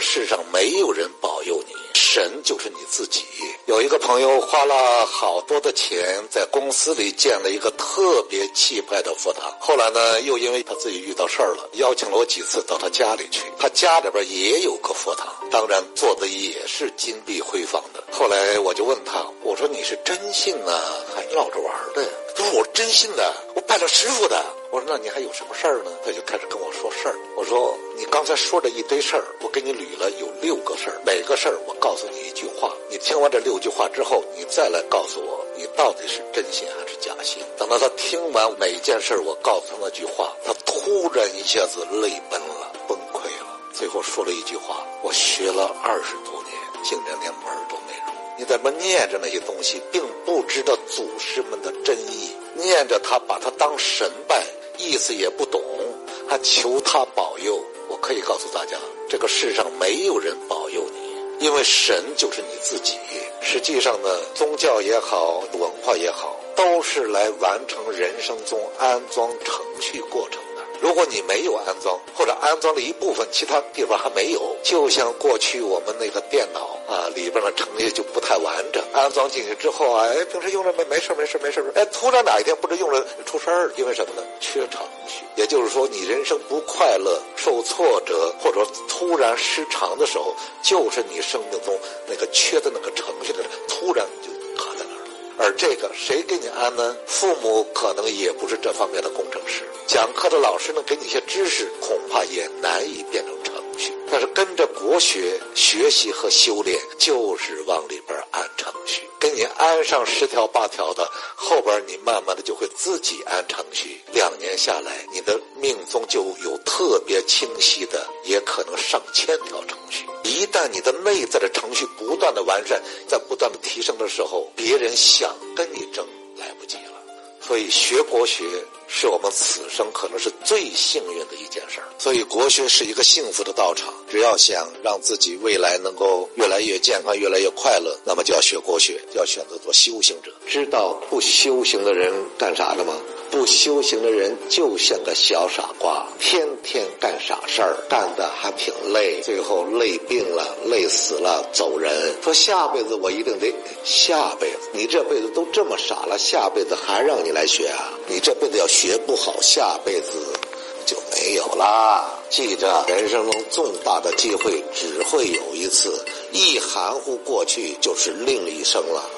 世上没有人保佑你，神就是你自己。有一个朋友花了好多的钱，在公司里建了一个特别气派的佛堂。后来呢，又因为他自己遇到事儿了，邀请了我几次到他家里去。他家里边也有个佛堂，当然做是金碧辉煌的。后来我就问他，我说你是真信呢，还闹着玩的呀？他说我真信的，我拜了师傅的。我说那你还有什么事儿呢？他就开始跟我说事儿。我说你刚才说的一堆事儿，我给你捋了有六个事儿，每个事儿我告诉你一句话。你听完这六句话之后，你再来告诉我，你到底是真信还是假信？等到他听完每件事，我告诉他那句话，他突然一下子泪奔了，崩溃了。最后说了一句话：我学了二十多，竟然连门都没入。你在那念着那些东西，并不知道祖师们的真意，念着他，把他当神拜。意思也不懂，还求他保佑。我可以告诉大家，这个世上没有人保佑你，因为神就是你自己。实际上呢，宗教也好，文化也好，都是来完成人生中安装程序过程。如果你没有安装，或者安装了一部分，其他地方还没有，就像过去我们那个电脑啊里边的程序就不太完整。安装进去之后啊，哎，平时用着没没事没事没事哎，突然哪一天不知用着出事儿，因为什么呢？缺程序。也就是说，你人生不快乐、受挫折，或者突然失常的时候，就是你生命中那个缺的那个程序的突然就卡。而这个谁给你安呢？父母可能也不是这方面的工程师。讲课的老师能给你一些知识，恐怕也难以变成程序。但是跟着国学学习和修炼，就是往里边安程序。给你安上十条八条的，后边你慢慢的就会自己安程序。两年下来，你的命中就有特别清晰的，也可能上千条程序。一旦你的内在的程序不断的完善，在不断的提升的时候，别人想跟你争来不及了。所以学国学。是我们此生可能是最幸运的一件事儿，所以国学是一个幸福的道场。只要想让自己未来能够越来越健康、越来越快乐，那么就要学国学，就要选择做修行者。知道不修行的人干啥的吗？不修行的人就像个小傻瓜，天天干傻事儿，干的还挺累，最后累病了、累死了，走人。说下辈子我一定得下辈子，你这辈子都这么傻了，下辈子还让你来学啊？你这辈子要学不好，下辈子就没有啦。记着，人生中重大的机会只会有一次，一含糊过去就是另一生了。